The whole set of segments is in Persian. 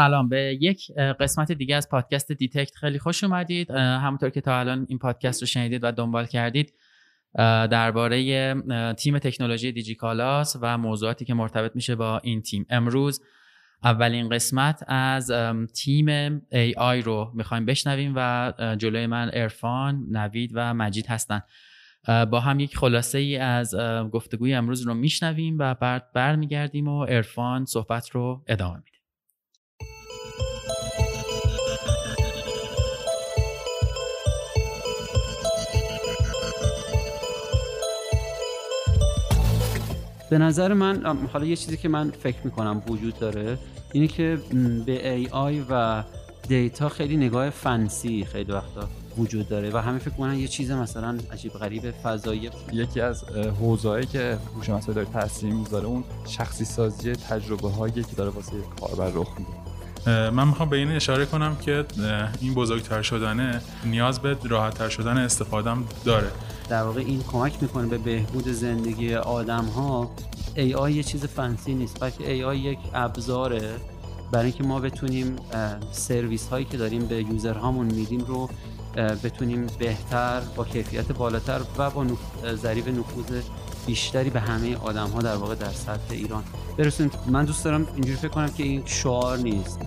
سلام. به یک قسمت دیگه از پادکست دیتکت خیلی خوش اومدید. همونطور که تا الان این پادکست رو شنیدید و دنبال کردید درباره تیم تکنولوژی دیجیکالاست و موضوعاتی که مرتبط میشه با این تیم. امروز اولین قسمت از تیم AI رو می‌خوایم بشنویم و جلوی من عرفان، نوید و مجید هستن. با هم یک خلاصه ای از گفتگوی امروز رو میشنویم و بعد برمیگردیم و عرفان صحبت رو ادامه به نظر من حالا یه چیزی که من فکر می‌کنم وجود داره اینه که به AI و دیتا خیلی نگاه فنسی خیلی وقتا وجود داره و همه فکر کنن یه چیز مثلا عجیب غریب فضایی. یکی از حوزه‌ای که هوش مصنوعی داره تاثیر می‌ذاره اون شخصی سازی تجربه هایی که داره واسه کاربر رخ میده. من می‌خوام به این اشاره کنم که این بزرگتر شدنه نیاز به راحتتر شدن استفادهم داره. در واقع این کمک می‌کنه به بهبود زندگی آدم ها AI یه چیز فنسی نیست بلکه AI یک ابزاره. برای اینکه ما بتونیم سرویس هایی که داریم به یوزر هامون میدیم رو بتونیم بهتر با کیفیت بالاتر و با ذریب نفوذ بیشتری به همه آدم ها در واقع در سطح ایران برسونیم. من دوست دارم اینجوری فکر کنم که این شعار نیست.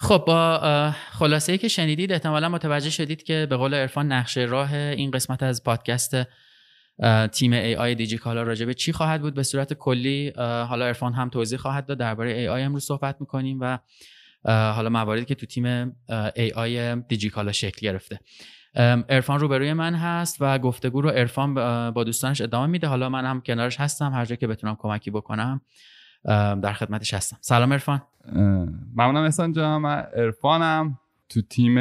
خب با خلاصه ای که شنیدید احتمالا متوجه شدید که به قول عرفان نقشه راه این قسمت از پادکست تیم AI دیجی کالا راجع به چی خواهد بود؟ به صورت کلی حالا عرفان هم توضیح خواهد داد. درباره AI امروز صحبت می‌کنیم و حالا مواردی که تو تیم AI دیجی کالا شکل گرفته. عرفان روبروی من هست و گفتگو رو عرفان با دوستانش ادامه میده. حالا من هم کنارش هستم هر جا که بتونم کمکی بکنم در خدمتش هستم. سلام عرفان ممنونم احسان جان من عرفانم تو تیم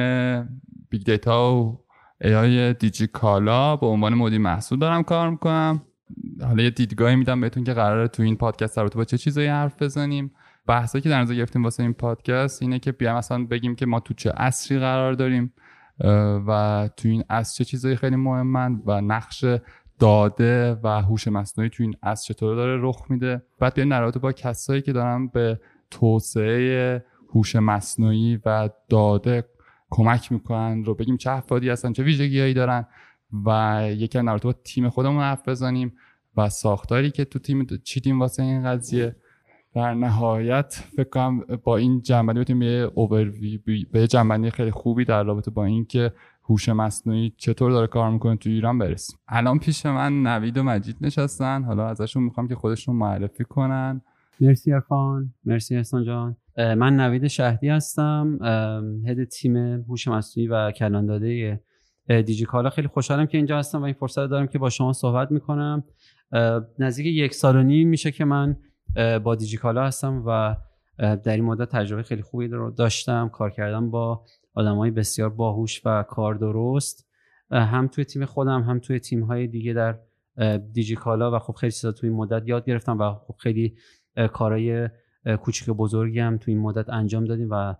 big data و AI دیجی کالا به عنوان مدیر محصول دارم کار می‌کنم. حالا یه دیدگاهی میدم بهتون که قراره تو این پادکست راجع با چه چیزایی حرف بزنیم. بحثایی که در نظر گرفتیم واسه این پادکست اینه که بیایم مثلا بگیم که ما تو چه عصری قرار داریم و تو این عصر چه چیزایی خیلی مهمن و نقش داده و هوش مصنوعی تو این عصر چطور داره رخ میده. بعد بیایم در با کسایی که دارن به توسعه هوش مصنوعی و داده کمک می‌کنن رو بگیم چه افرادی هستن چه ویژگیهایی دارن و یکی از با تیم خودمون حرف بزنیم و ساختاری که تو تیم چیدیم واسه این قضیه. در نهایت فکر کنم با این جنبندی بتونیم به به جنبندی خیلی خوبی در رابطه با اینکه هوش مصنوعی چطور داره کار می‌کنه تو ایران برسیم. الان پیش من نوید و مجید نشستن. حالا ازشون می‌خوام که خودشون معرفی کنن. مرسی ارفان مرسی احسان جان. من نوید شهدی هستم. هد تیم هوش مصنوعی و کلان داده دیجیکالا خیلی خوشحالم که اینجا هستم و این فرصت دارم که با شما صحبت می‌کنم. نزدیک یک سال و نیم میشه که من با دیجیکالا هستم و در این مدت تجربه خیلی خوبی رو داشتم. کار کردم با های بسیار باهوش و کار درست. هم توی تیم خودم هم توی تیم های دیگه در دیجیکالا و خب خیلی چیزا توی این مدت یاد گرفتم و خب خیلی کارهای کوچیک بزرگی هم تو این مدت انجام دادیم و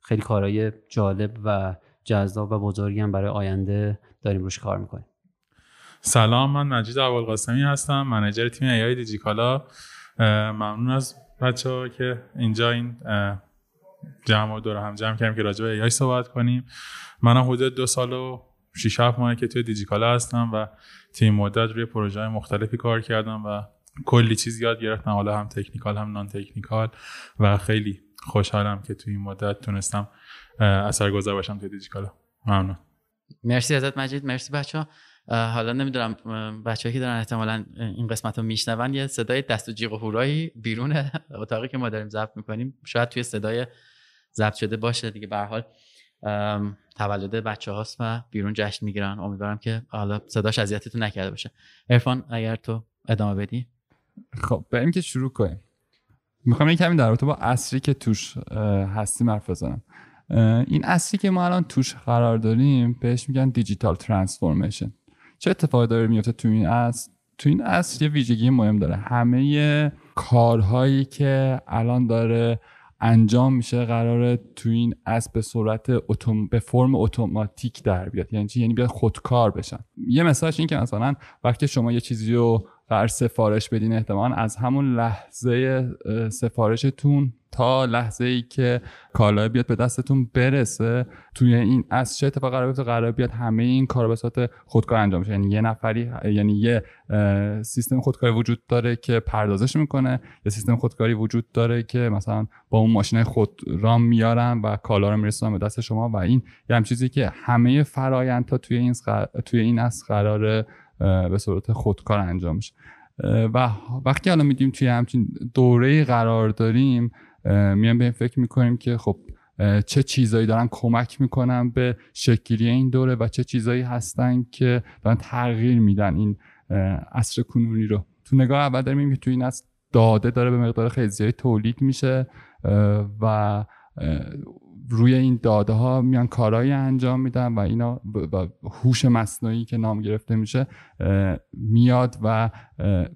خیلی کارهای جالب و جذاب و بزرگی هم برای آینده داریم روش کار می‌کنیم. سلام من مجید ابوالقاسمی هستم منیجر تیم ای دیجیکالا. ممنون از بچه که اینجا این جمع و دور هم جمع کردیم که راجع به ای صحبت کنیم. منم حدود دو سال و 6 7 ماهه که توی دیجیکالا هستم و تیم مدت روی پروژه مختلفی کار کردم و کلی چیز یاد گرفتم حالا هم تکنیکال هم نان تکنیکال و خیلی خوشحالم که توی این مدت تونستم اثرگذار باشم توی دیجیکالا. ممنون. مرسی ازت مجید مرسی بچه حالا نمی‌دونم بچه‌ای که دارن احتمالا این قسمت رو میشنون یه صدای دست و جیغ و هورایی بیرون اتاقی که ما داریم ضبط می‌کنیم. شاید توی صدای ضبط شده باشه دیگه به حال تولد بچه هاست و بیرون جشن می‌گیرن. امیدوارم که حالا صداش اذیتتون نکرده باشه. عرفان اگر تو ادامه بدی؟ خب بریم که شروع کنیم. می‌خوام یه کمی در رابطه با اصری که توش هستیم حرف بزنم. این اصری که ما الان توش قرار داریم بهش میگن دیجیتال ترانسفورمیشن. چه اتفاقی داره میفته تو این اصل تو این اصل یه ویژگی مهم داره. همه کارهایی که الان داره انجام میشه قراره تو این اصل به صورت اتوم... به فرم اتوماتیک در بیاد. یعنی یعنی بیاد خودکار بشن. یه مثالش این که مثلا وقتی شما یه چیزی رو قرار سفارش بدین احتمال از همون لحظه سفارشتون تا لحظه ای که کالا بیاد به دستتون برسه توی این از چه اتفاق قرار بیفته؟ قرار بیاد همه این کار به صورت خودکار انجام بشه. یعنی یه نفری یعنی یه سیستم خودکاری وجود داره که پردازش می‌کنه یه سیستم خودکاری وجود داره که مثلا با اون ماشین خود رام میارن و کالا رو میرسونن به دست شما. و این یه هم چیزی که همه فرایندها توی این توی این از قرار به صورت خودکار انجام میشه. و وقتی الان میدیم توی همچین دوره قرار داریم میان به فکر می‌کنیم که خب چه چیزایی دارن کمک می‌کنن به شکلی این دوره و چه چیزایی هستن که دارن تغییر میدن این عصر کنونی رو. تو نگاه اول داریم که توی این از داده داره به مقدار خیلی زیادی تولید میشه و روی این داده ها میان کارهایی انجام میدن و اینا هوش مصنوعی که نام گرفته میشه میاد و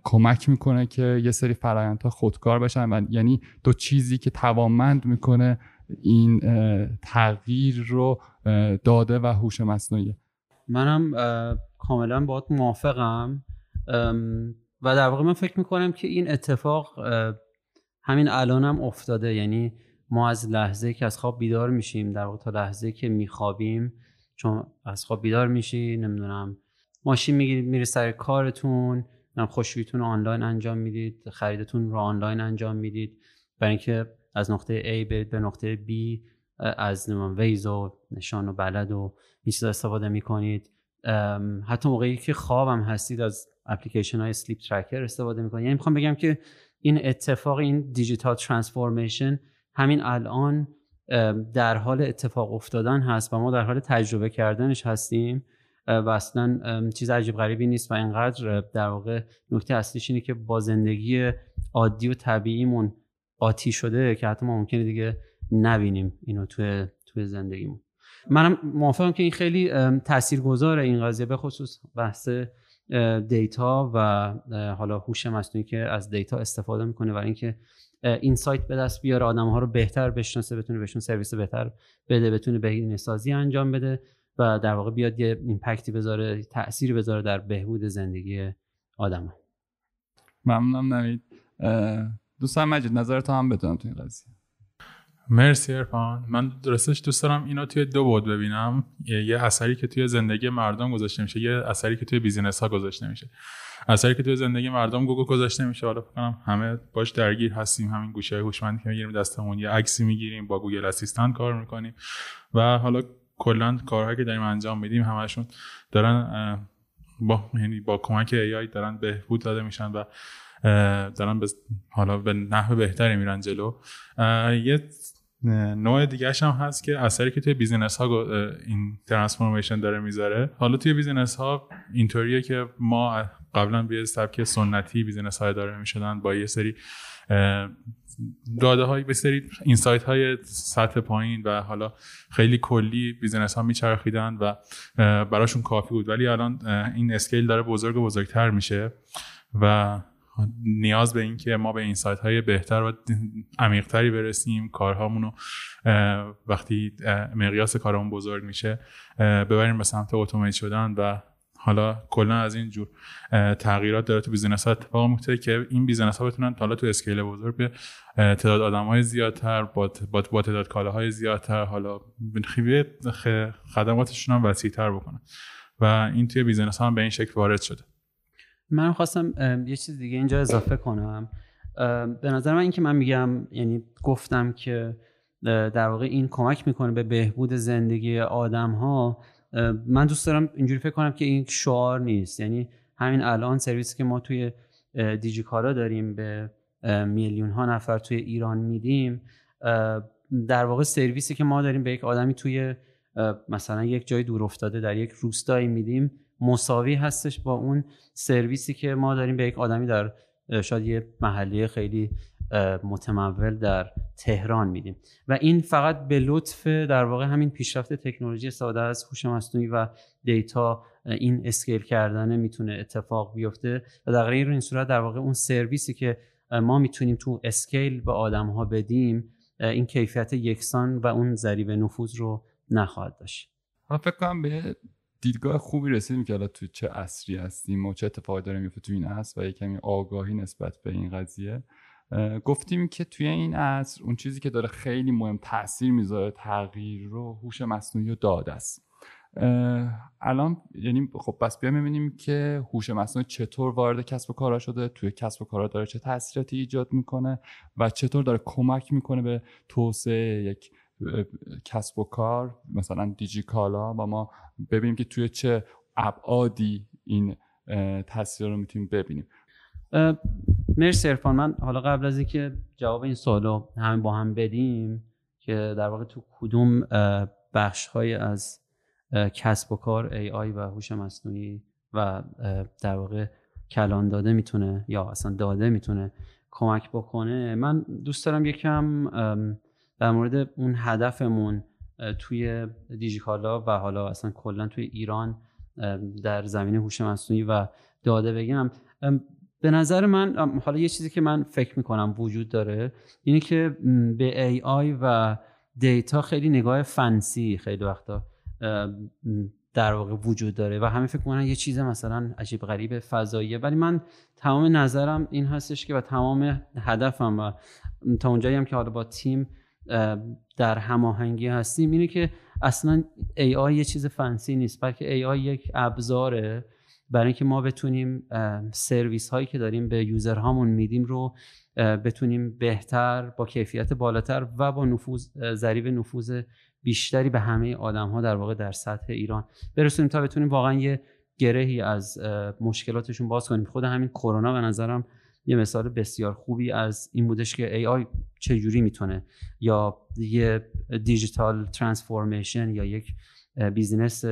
کمک می‌کنه که یه سری فرایندها خودکار بشن و یعنی دو چیزی که توانمند می‌کنه این تغییر رو داده و هوش مصنوعی منم کاملا باید موافقم. و در واقع من فکر می‌کنم که این اتفاق همین الانم هم افتاده. یعنی ما از لحظه که از خواب بیدار میشیم در واقع تا لحظه که میخوابیم چون از خواب بیدار میشی نمی‌دونم ماشین می‌گیرید میری سر کارتون خوش و بشتون آنلاین انجام می‌دید خریدتون رو آنلاین انجام می‌دید. برای اینکه از نقطه A برید به نقطه B از ویز و نشان و بلد و این چیزا استفاده می‌کنید. حتی موقعی که خوابم هستید از اپلیکیشن های sleep tracker استفاده می‌کنید. یعنی می‌خوام بگم که این اتفاق این digital transformation همین الان در حال اتفاق افتادن هست و ما در حال تجربه کردنش هستیم. و اصلا چیز عجیب غریبی نیست و اینقدر در واقع نکته اصلیش اینه که با زندگی عادی و طبیعیمون آتی شده که حتی ما ممکنه دیگه نبینیم اینو توی توی زندگیمون. منم موافقم که این خیلی تاثیرگذاره این قضیه به خصوص بحث دیتا و حالا هوش مصنوعی که از دیتا استفاده می‌کنه برای اینکه اینسایت به دست بیاره آدم ها رو بهتر بشناسه بتونه بهشون سرویس بهتر بده بتونه بهینه سازی انجام بده و در واقع بیاد یه impact ی بذاره تأثیری بذاره در بهبود زندگی آدم. ممنونم نوید. دوستان مجید نظر تو هم بدونم تو این قضیه. مرسی عرفان من درستش دوست دارم اینو توی دو بعد ببینم. یه اثری که توی زندگی مردم گذاشته میشه یه اثری که توی business ها گذاشته میشه. اثری که توی زندگی مردم گوگل گذاشته میشه حالا فکر کنم همه باش درگیر هستیم همین گوشی هوشمندی که می‌گیریم دستمون یه عکسی می‌گیریم با گوگل assistant کار می‌کنیم و حالا کلا کارهایی که داریم انجام میدیم همشون دارن با یعنی با کمک AI دارن بهبود داده میشن و دارن به حالا به نحو بهتری میرن جلو. یه نوع دیگه هم هست که اثری که توی business ها این transformation داره می‌ذاره. حالا توی business ها اینطوریه که ما قبلا به سبک سنتی business ها اداره می‌شدن با یه سری داده های به insight های سطح پایین و حالا خیلی کلی business ها میچرخیدن و براشون کافی بود. ولی الان این scale داره بزرگ و بزرگتر میشه و نیاز به اینکه ما به insight های بهتر و عمیقتری برسیم کارهامون رو وقتی مقیاس کارمون بزرگ میشه ببریم به سمت automate شدن و حالا کلا از این جور تغییرات داره تو business ها اتفاق میفته که این business ها بتونن حالا تو scale بزرگ به تعداد آدم های زیادتر با, با, تعداد کالاهای زیادتر حالا خدماتشون هم وسیعتر بکنن. و این توی بیزینس ها هم به این شکل وارد شده. من خواستم یه چیز دیگه اینجا اضافه کنم. به نظر من اینکه من میگم یعنی گفتم که در واقع این کمک می‌کنه به بهبود زندگی آدم ها من دوست دارم اینجوری فکر کنم که این شعار نیست. یعنی همین الان سرویسی که ما توی دیجیکالا داریم به میلیون ها نفر توی ایران میدیم در واقع سرویسی که ما داریم به یک آدمی توی مثلا یک جای دور افتاده در یک روستایی میدیم مساوی هستش با اون سرویسی که ما داریم به یک آدمی در شاید یه محله خیلی متمول در تهران میدیم. و این فقط به لطف در واقع همین پیشرفت تکنولوژی ساده از هوش مصنوعی و data این scale کردن می‌تونه اتفاق بیفته. و در غیر این صورت در واقع اون سرویسی که ما می‌تونیم تو scale به آدم ها بدیم این کیفیت یکسان و اون ضریب نفوذ رو نخواهد داشت. من فکر کنم به دیدگاه خوبی رسیدیم که حالا تو چه عصری هستیم و چه اتفاقی داره میفته تو این عصر و یه کمی آگاهی نسبت به این قضیه. گفتیم که توی این عصر اون چیزی که داره خیلی مهم تاثیر می‌ذاره تغییر رو هوش مصنوعی و داده است. الان یعنی خب بس بیایم ببینیم که هوش مصنوعی چطور وارد کسب و کارا شده توی کسب و کارا داره چه تاثیراتی ایجاد می‌کنه و چطور داره کمک می‌کنه به توسعه یک کسب و کار. مثلا دیجیکالا و ما ببینیم که توی چه ابعادی این تاثیر رو می‌تونیم ببینیم. مرسی ارفان من حالا قبل از اینکه جواب این سوال رو همه با هم بدیم که در واقع تو کدوم بخش های از کسب و کار ای آی و هوش مصنوعی و در واقع کلان داده می‌تونه یا اصلا داده می‌تونه کمک بکنه؟ من دوست دارم یکم در مورد اون هدفمون توی دیجیکالا و حالا اصلا کلا توی ایران در زمینه هوش مصنوعی و داده بگم. به نظر من حالا یه چیزی که من فکر می‌کنم وجود داره اینه که به AI و data خیلی نگاه fancy خیلی وقتا در واقع وجود داره و همه فکر می‌کنن یه چیز مثلا عجیب غریب فضاییه. ولی من تمام نظرم این هستش که و تمام هدفم و تا اونجایی هم که حالا با تیم در هماهنگی هستیم اینه که اصلا AI یه چیز fancy نیست بلکه AI یک ابزاره برای اینکه ما بتونیم سرویس هایی که داریم به user هامون میدیم رو بتونیم بهتر با کیفیت بالاتر و با نفوذ ضریب نفوذ بیشتری به همه آدم ها در واقع در سطح ایران برسونیم تا بتونیم واقعا یه گرهی از مشکلاتشون باز کنیم. خود همین کرونا به نظرم یه مثال بسیار خوبی از این بودش که AI چجوری می‌تونه یا یه digital transformation یا یک business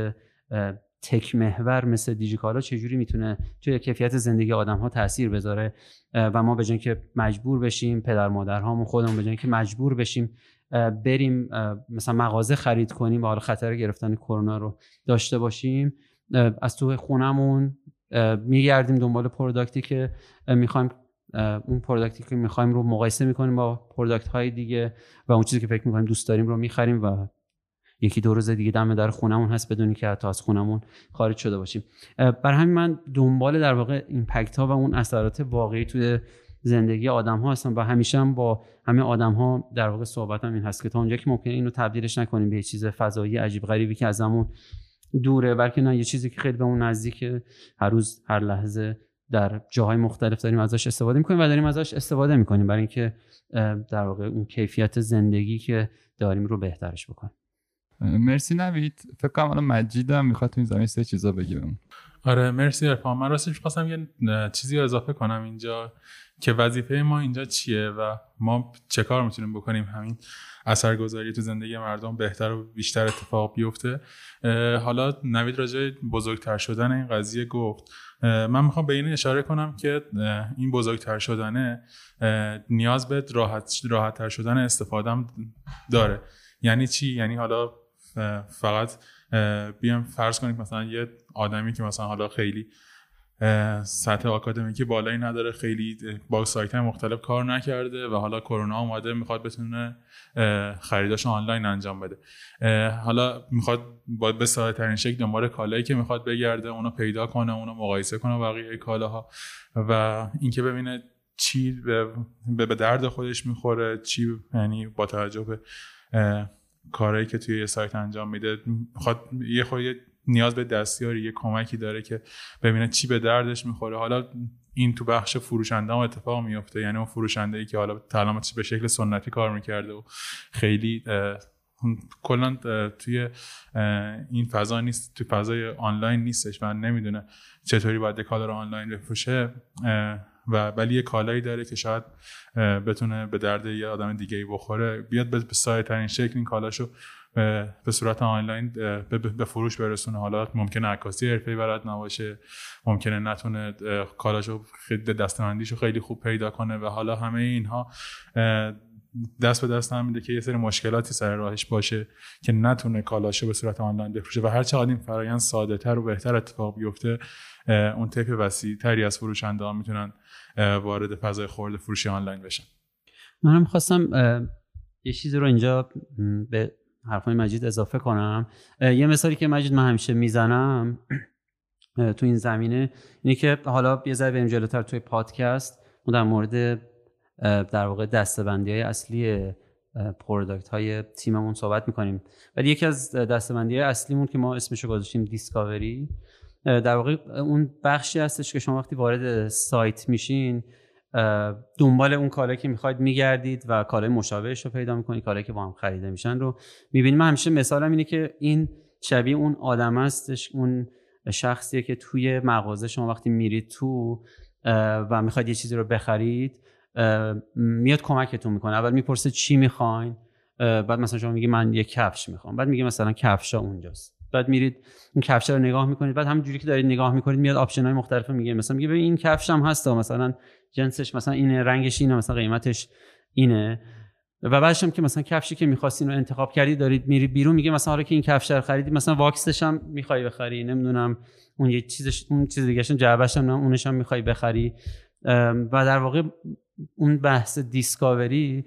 tech محور مثل دیجیکالا چجوری می‌تونه توی کیفیت زندگی آدم ها تاثیر بذاره و ما به که مجبور بشیم پدر مادرهامون خودمون به که مجبور بشیم بریم مثلا مغازه خرید کنیم و حالا خطر گرفتن کرونا رو داشته باشیم از تو خونمون میگردیم دنبال product ی که می‌خوایم اون product ی که می‌خوایم رو مقایسه می‌کنیم با product های دیگه و اون چیزی که فکر می‌کنیم دوست داریم رو می‌خریم و یکی دو روز دیگه دم در خونمون هست بدونی که حتی از خونمون خارج شده باشیم. بر همین من دنبال در واقع ایمپکت ها و اون اثرات واقعی توی زندگی آدم ها هستم و همیشه هم با همه آدم ها در واقع صحبتم این هست که تا اونجا که ممکنه اینو تبدیلش نکنیم به یه چیز فضایی عجیب غریبی که ازمون دوره بلکه نه یه چیزی که خیلی به اون نزدیک هر روز هر لحظه در جاهای مختلف داریم ازش استفاده می‌کنیم و داریم ازش استفاده می‌کنیم برای اینکه در واقع اون کیفیت زندگی که داریم رو بهترش بکنیم. مرسی نوید. فکر کنم الان مجیدم می‌خواد تو این زمین سه چیزا بگیم آره مرسی ارفان. من راستش خواستم یه چیزی اضافه کنم اینجا که وظیفه ما اینجا چیه و ما چه کار می‌تونیم بکنیم؟ همین اثرگذاری تو زندگی مردم بهتر و بیشتر اتفاق بیفته. حالا نوید راجع بزرگتر شدن این قضیه گفت. من می‌خوام به این اشاره کنم که این بزرگتر شدنه نیاز به راحت راحتتر شدن استفادهم داره. یعنی چی؟ یعنی حالا فقط بیام فرض کنید مثلا یه آدمی که مثلا حالا خیلی سطح آکادمیکی بالایی نداره خیلی با سایت مختلف کار نکرده و حالا کرونا اومده می‌خواد بتونه خریداش آنلاین انجام بده. حالا می‌خواد با به ساده ترین شکل دنبال کالایی که می‌خواد بگرده اونو پیدا کنه اونو مقایسه کنه بقیه کالاها و اینکه ببینه چی به درد خودش می‌خوره چی یعنی با توجه به کارهایی که توی یه سایت انجام میده می‌خواد یه خود نیاز به دستیاری یه کمکی داره که ببینه چی به دردش می‌خوره. حالا این تو بخش فروشنده هم اتفاق میفته یعنی اون فروشنده ای که حالا تلامت به شکل سنتی کار می‌کرده و خیلی کلا توی این فضا نیست توی فضای آنلاین نیستش و نمی‌دونه چطوری باید کالا رو آنلاین بفروشه. و ولی یه کالایی داره که شاید بتونه به درد یه آدم دیگه ای بخوره. بیاد به سایه ترین شکل این کالاشو به صورت آنلاین به فروش برسونه. حالا ممکنه عکاسی حرفه‌ای بلد نباشه ممکنه نتونه کالاشو دستمندیشو خیلی خوب پیدا کنه و حالا همه اینها دست به دست هم میده که یه سری مشکلاتی سر راهش باشه که نتونه کالاشو به صورت آنلاین بفروشه. و هر چقدر این فرایند ساده تر و بهتر اتفاق بیفته اون تیپ وسیع تری از فروشنده ها می‌تونن وارد فضای خرده فروشی آنلاین بشن. منم خواستم یه چیزی رو اینجا به حرفای مجید اضافه کنم. یه مثالی که مجید من همیشه می‌زنم تو این زمینه اینه که حالا یه ذره بریم جلوتر توی پادکست. ما در مورد در واقع دسته‌بندی های اصلی product های تیممون صحبت می‌کنیم. ولی یکی از دسته‌بندی های اصلیمون که ما اسمش رو گذاشتیم discovery در واقع اون بخشی هستش که شما وقتی وارد سایت میشین دنبال اون کالایی که می‌خواید میگردید و کالای مشابهش رو پیدا می‌کنید کالایی که با هم خریده میشن رو می‌بینید. من همیشه مثالم اینه که این شبیه اون آدم هستش اون شخصیه که توی مغازه شما وقتی میرید تو و می‌خواید یه چیزی رو بخرید میاد کمکتون می‌کنه. اول می‌پرسه چی می‌خواین بعد مثلا شما میگی من یه کفش می‌خوام. بعد میگه مثلا کفشا اونجاست. بعد میرید این کفش رو نگاه می‌کنید. بعد همونجوری که دارید نگاه می‌کنید میاد option های مختلف میگه. مثلا میگه ببین این کفش هم هست مثلا جنسش مثلا اینه رنگش اینه مثلا قیمتش اینه. و بعدش هم که مثلا کفشی که می‌خواستین رو انتخاب کردی دارید میری بیرون میگه مثلا حالا که این کفش رو خریدی مثلا واکسش هم می‌خوای بخری نمی‌دونم اون یه چیزش اون چیز دیگه جعبهش هم اونش هم می‌خوای بخری. و در واقع اون بحث discovery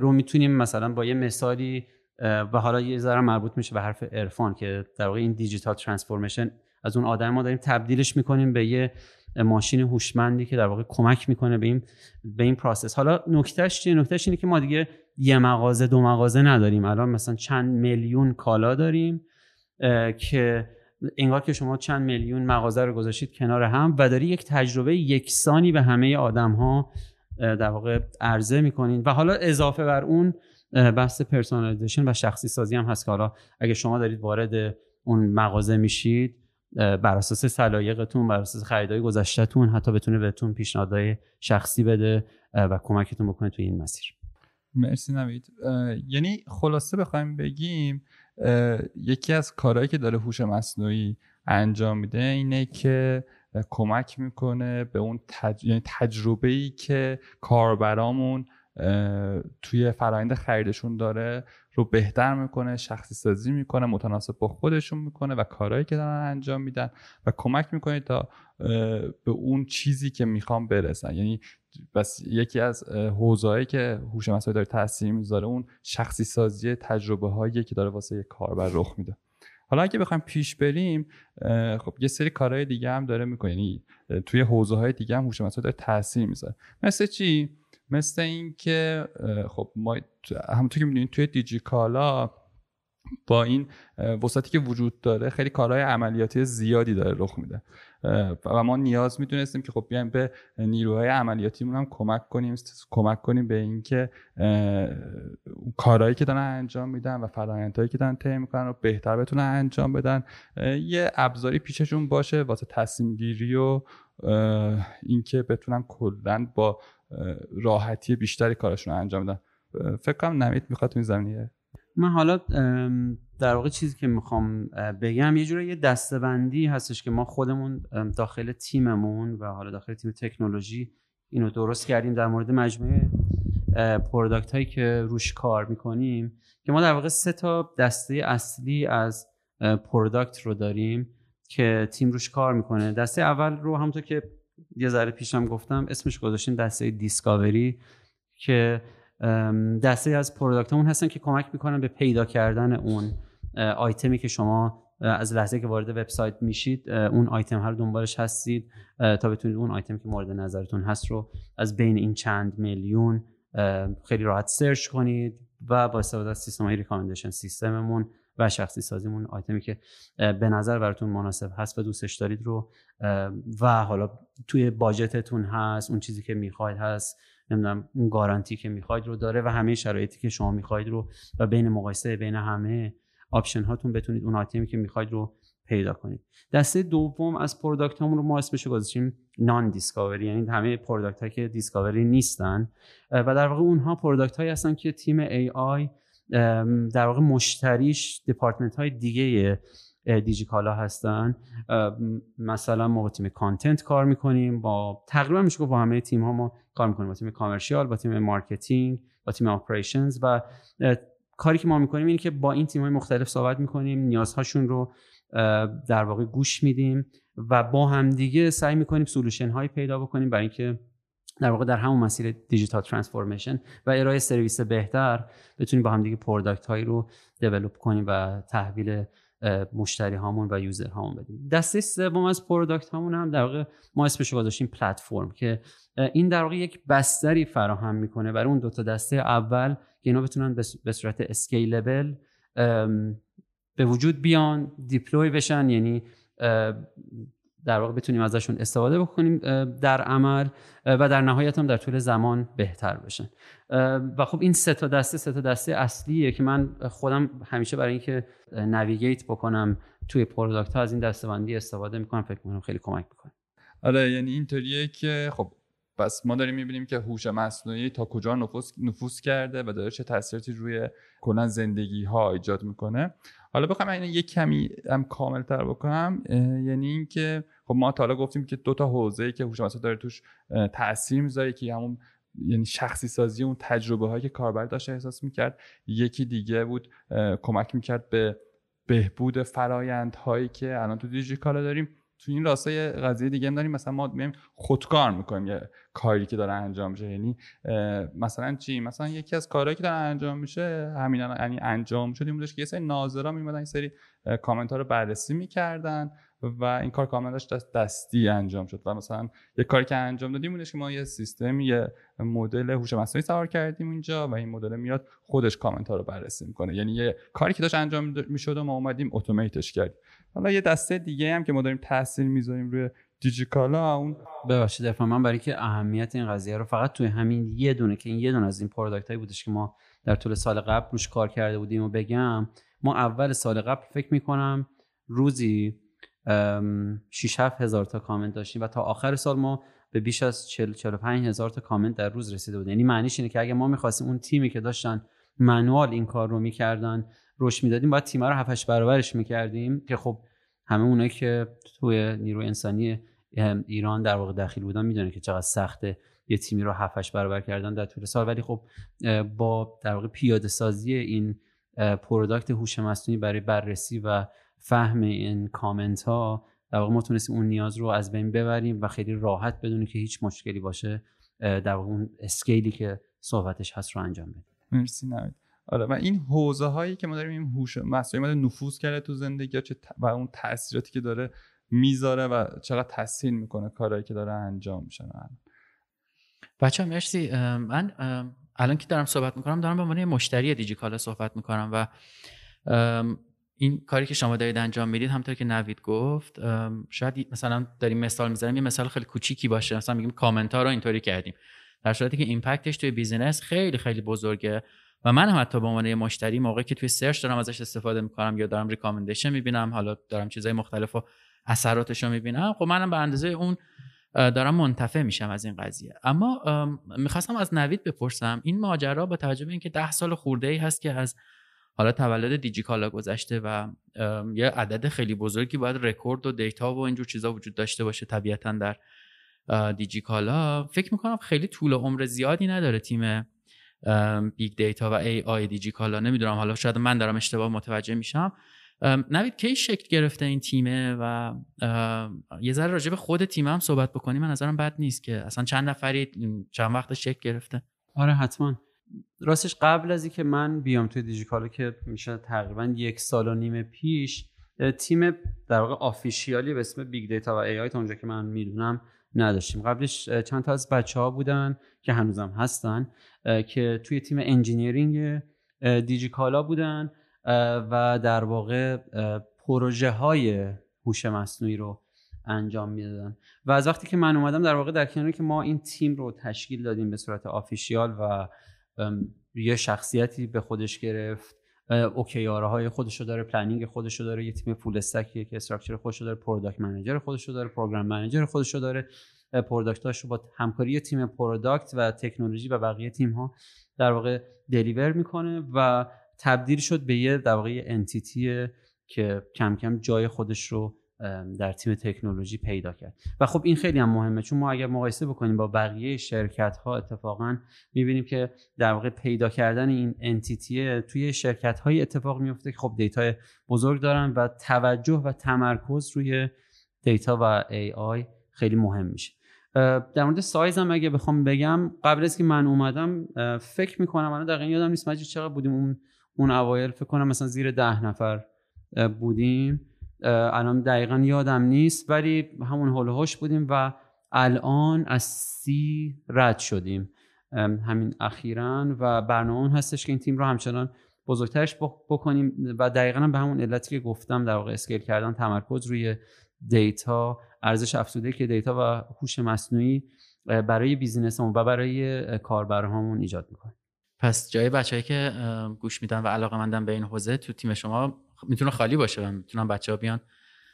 رو می‌تونیم مثلا با یه مثالی و حالا یه ذره مربوط میشه به حرف عرفان که در واقع این digital transformation از اون آدم ما داریم تبدیلش می‌کنیم به یه ماشین هوشمندی که در واقع کمک می‌کنه به این به این process. حالا نکتهش چیه؟ نکتهش اینه که ما دیگه یه مغازه دو مغازه نداریم. الان مثلا چند میلیون کالا داریم که انگار که شما چند میلیون مغازه رو گذاشتید کنار هم و داری یک تجربه یکسانی به همه آدم ها در واقع عرضه می‌کنین. و حالا اضافه بر اون بحث personalization و شخصی سازی هم هست که حالا اگه شما دارید وارد اون مغازه میشید بر اساس سلایقتون بر اساس خریدای گذشتهتون حتی بتونه بهتون پیشنهادهای شخصی بده و کمکتون بکنه توی این مسیر. مرسی نوید. یعنی خلاصه بخوایم بگیم یکی از کارهایی که داره هوش مصنوعی انجام میده اینه که کمک می‌کنه به اون تج... یعنی تجربه ای که کاربرامون توی فرایند خریدشون داره رو بهتر می‌کنه شخصی سازی می‌کنه متناسب با خودشون می‌کنه و کارهایی که دارن انجام میدن و کمک می‌کنه تا به اون چیزی که می‌خوام برسن. یعنی بس یکی از حوزه‌ای که هوش مصنوعی داره تاثیر می‌ذاره اون شخصی سازی تجربه هایی که داره واسه کاربر رخ میده. حالا اگه بخوایم پیش بریم خب یه سری کارهای دیگه هم داره می‌کنه. یعنی توی حوزه های دیگه هم هوش مصنوعی داره تاثیر می‌ذاره. مثل چی؟ مثل اینکه خب ما همونطور که می‌دونید توی دیجیکالا با این وسعتی که وجود داره خیلی کارهای عملیاتی زیادی داره رخ میده. و ما نیاز می‌دونستیم که خب بیایم به نیروهای عملیاتیمون هم کمک کنیم کمک کنیم به اینکه کارهایی که دارن انجام میدن و فرآیندهایی که دارن طی می‌کنن رو بهتر بتونن انجام بدن. یه ابزاری پیششون باشه واسه تصمیم گیری و اینکه بتونن کلا با راحتی بیشتری کارشون رو انجام بدن. فکر کنم نمید می‌خواد این زمینیه من حالا در واقع چیزی که می‌خوام بگم یه جوری یه دستبندی هستش که ما خودمون داخل تیممون و حالا داخل تیم تکنولوژی اینو درست کردیم در مورد مجموعه product هایی که روش کار می‌کنیم که ما در واقع سه تا دسته اصلی از product رو داریم که تیم روش کار می‌کنه. دسته اول رو همونطور که یه ذره پیشم گفتم اسمش گذاشتیم دسته discovery که دسته از product مون هستن که کمک می‌کنن به پیدا کردن اون آیتمی که شما از لحظه که وارد وبسایت میشید اون آیتم ها رو دنبالش هستید تا بتونید اون آیتم که مورد نظرتون هست رو از بین این چند میلیون خیلی راحت search کنید و با استفاده از سیستم های recommendation سیستممون و شخصی سازیمون آیتمی که به نظر براتون مناسب هست و دوستش دارید رو و حالا توی budget تون هست اون چیزی که می‌خواید هست نمی‌دونم اون گارانتی که می‌خواید رو داره و همه شرایطی که شما می‌خواید رو و بین مقایسه بین همه option هاتون بتونید اون آیتمی که می‌خواید رو پیدا کنید. دسته دوم از product هامون رو ما اسمش گذاشتیم non-discovery یعنی همه product ها که discovery نیستن. و در واقع اونها product هایی هستن که تیم AI در واقع مشتریش دپارتمنت های دیگه دیجیکالا هستن. مثلا ما با تیم content کار می‌کنیم با تقریبا میشه با همه تیم ها ما کار می‌کنیم. با تیم commercial با تیم marketing با تیم operations و کاری که ما می‌کنیم اینه که با این تیم های مختلف صحبت می‌کنیم نیازهاشون رو در واقع گوش میدیم و با همدیگه سعی می‌کنیم solution هایی پیدا بکنیم برای اینکه در واقع در همون مسیر digital transformation و ارائه سرویس بهتر بتونیم با هم دیگه product هایی رو develop کنیم و تحویل مشتری هامون و user هامون بدیم. دسته سوم از product هامون هم در واقع ما اسمش رو گذاشتیم پلتفرم که این در واقع یک بستری فراهم می‌کنه برای اون دو تا دسته اول که اینا بتونن به صورت scalable به وجود بیان deploy بشن یعنی در واقع بتونیم ازشون استفاده بکنیم در عمل و در نهایت هم در طول زمان بهتر بشن. و خب این سه تا دسته سه تا دسته اصلیه که من خودم همیشه برای اینکه navigate بکنم توی product ها از این دسته‌بندی استفاده می‌کنم فکر می‌کنم خیلی کمک می‌کنه. آره یعنی اینطوریه که خب پس ما داریم می‌بینیم که هوش مصنوعی تا کجا نفوذ نفوذ کرده و داره چه تاثیراتی روی کلا زندگی ها ایجاد می‌کنه. حالا بخوام این یک کمی هم کامل تر بکنم یعنی اینکه خب ما تا حالا گفتیم که دو تا حوزه ای که هوش مصنوعی داره توش تاثیر می‌ذاره که همون یعنی شخصی سازی اون تجربه هایی که کاربر داشته احساس می‌کرد یکی دیگه بود کمک می‌کرد به بهبود فرایند هایی که الان تو دیجیکالا داریم. تو این راستا یه قضیه دیگه هم داریم. مثلا ما میایم خودکار می‌کنیم یه کاری که داره انجام میشه. یعنی مثلا چی؟ مثلا یکی از کارهایی که داره انجام میشه همین یعنی انجام شد این بودش که یه سری ناظرا میمدن این سری کامنت ها رو بررسی می‌کردن. و این کار کاملا داشت دستی انجام شد. و مثلا یه کاری که انجام دادیم بودش که ما یه سیستم یه مدل هوش مصنوعی سوار کردیم اینجا و این مدل میاد خودش کامنت ها رو بررسی می‌کنه. یعنی یه کاری که داشت انجام می‌شد و ما اومدیم اتوماتش کردیم. حالا یه دسته دیگه هم که ما داریم تاثیر می‌ذاریم روی دیجیکالا اون ببخشید افهم من برای که اهمیت این قضیه رو فقط توی همین یه دونه که این یه دونه از این product هایی بودش که ما در طول سال قبل روش کار کرده بودیم و بگم ما اول سال قبل فکر می‌کنم روزی 6 7 هزار تا کامنت داشتیم و تا آخر سال ما به بیش از 40 45 هزار تا کامنت در روز رسیده بود. یعنی معنیش اینه که اگه ما می‌خواستیم اون تیمی که داشتن manual این کار رو می‌کردن روش می‌دادیم باید تیم رو 7 برابرش می‌کردیم که خب همه اونایی که توی نیرو انسانی ایران در واقع داخل بودن می‌دونن که چقدر سخته یه تیمی رو 7 برابر کردن در طول سال. ولی خب با در واقع پیاده سازی این product هوش مصنوعی برای بررسی و فهم این کامنت ها در واقع ما تونستیم اون نیاز رو از بین ببریم و خیلی راحت بدون که هیچ مشکلی باشه در واقع اون اسکیلی که صحبتش هست رو انجام بدیم. مرسی نوید. آره و این حوزه هایی که ما داریم این هوش مصنوعی نفوذ کرده تو زندگی چه و اون تاثیراتی که داره می‌ذاره و چقدر تاثیر می‌کنه کارهایی که داره انجام میشه. بچه مرسی. من الان که دارم صحبت می‌کنم دارم به عنوان مشتری دیجیکالا صحبت می‌کنم و این کاری که شما دارید انجام می‌دید همونطور که نوید گفت شاید مثلا داریم مثال می‌زنیم یه مثال خیلی کوچیکی باشه. مثلا میگیم کامنت ها رو اینطوری کردیم. در صورتی که impact ش توی business خیلی خیلی بزرگه و من هم حتی به عنوان مشتری موقعی که توی search دارم ازش استفاده می‌کنم یا دارم recommendation می‌بینم حالا دارم چیزای مختلف و اثراتش رو می‌بینم خب منم به اندازه اون دارم منتفع میشم از این قضیه. اما می‌خواستم از نوید بپرسم این ماجرا با توجه به اینکه ده سال خورده ای هست که از حالا تولد دیجیکالا گذشته و یه عدد خیلی بزرگی باید رکورد و data و اینجور چیزا وجود داشته باشه طبیعتا در دیجیکالا. فکر می‌کنم خیلی طول عمر زیادی نداره تیم big data و AI دیجیکالا. نمی‌دونم حالا شاید من دارم اشتباه متوجه میشم. نوید کی شکل گرفته این تیمه و یه ذره راجع به خود تیم هم صحبت بکنیم من نظرم بد نیست که اصلا چند نفری چند وقت شکل گرفته. آره حتما. راستش قبل از اینکه من بیام توی دیجیکالا که میشه تقریبا یک سال و نیم پیش تیم در واقع official ی به اسم big data و AI تا اونجا که من می‌دونم نداشتیم. قبلش چند تا از بچه ها بودن که هنوزم هستن که توی تیم engineering دیجیکالا بودن و در واقع پروژه های هوش مصنوعی رو انجام می‌دادن. و از وقتی که من اومدم در واقع در کناری که ما این تیم رو تشکیل دادیم به صورت official و یه شخصیتی به خودش گرفت. OKR های خودشو داره planning خودشو داره یه تیم full stack یه که structure خودشو داره product manager خودشو داره program manager خودشو داره. product اشو با همکاری تیم product و تکنولوژی و بقیه تیم ها در واقع deliver می‌کنه و تبدیل شد به یه در واقع entity ای که کم کم جای خودش رو در تیم تکنولوژی پیدا کرد. و خب این خیلی هم مهمه چون ما اگر مقایسه بکنیم با بقیه شرکت ها اتفاقا می‌بینیم که در واقع پیدا کردن این entity توی شرکت های اتفاق میفته که خب دیتا بزرگ دارن و توجه و تمرکز روی دیتا و AI خیلی مهم میشه. در مورد سایز هم اگه بخوام بگم قبل از که من اومدم فکر می‌کنم من دقیقا یادم نیست مجید چقدر بودیم اون اون اوایل فکر کنم مثلا زیر ده نفر بودیم. الان دقیقا یادم نیست ولی همون حول بودیم و الان از سی رد شدیم. همین اخیرا و برنامه هستش که این تیم رو همچنان بزرگترش بکنیم و دقیقا به همون علتی که گفتم در واقع scale کردن تمرکز روی دیتا ارزش افزوده که دیتا و هوش مصنوعی برای business مون و برای کاربرهامون ایجاد می‌کنه. پس جای بچههایی که گوش میدن و علاقه مندن به این حوزه تو تیم شما می‌تونه خالی باشه و می‌تونن بچه ها بیان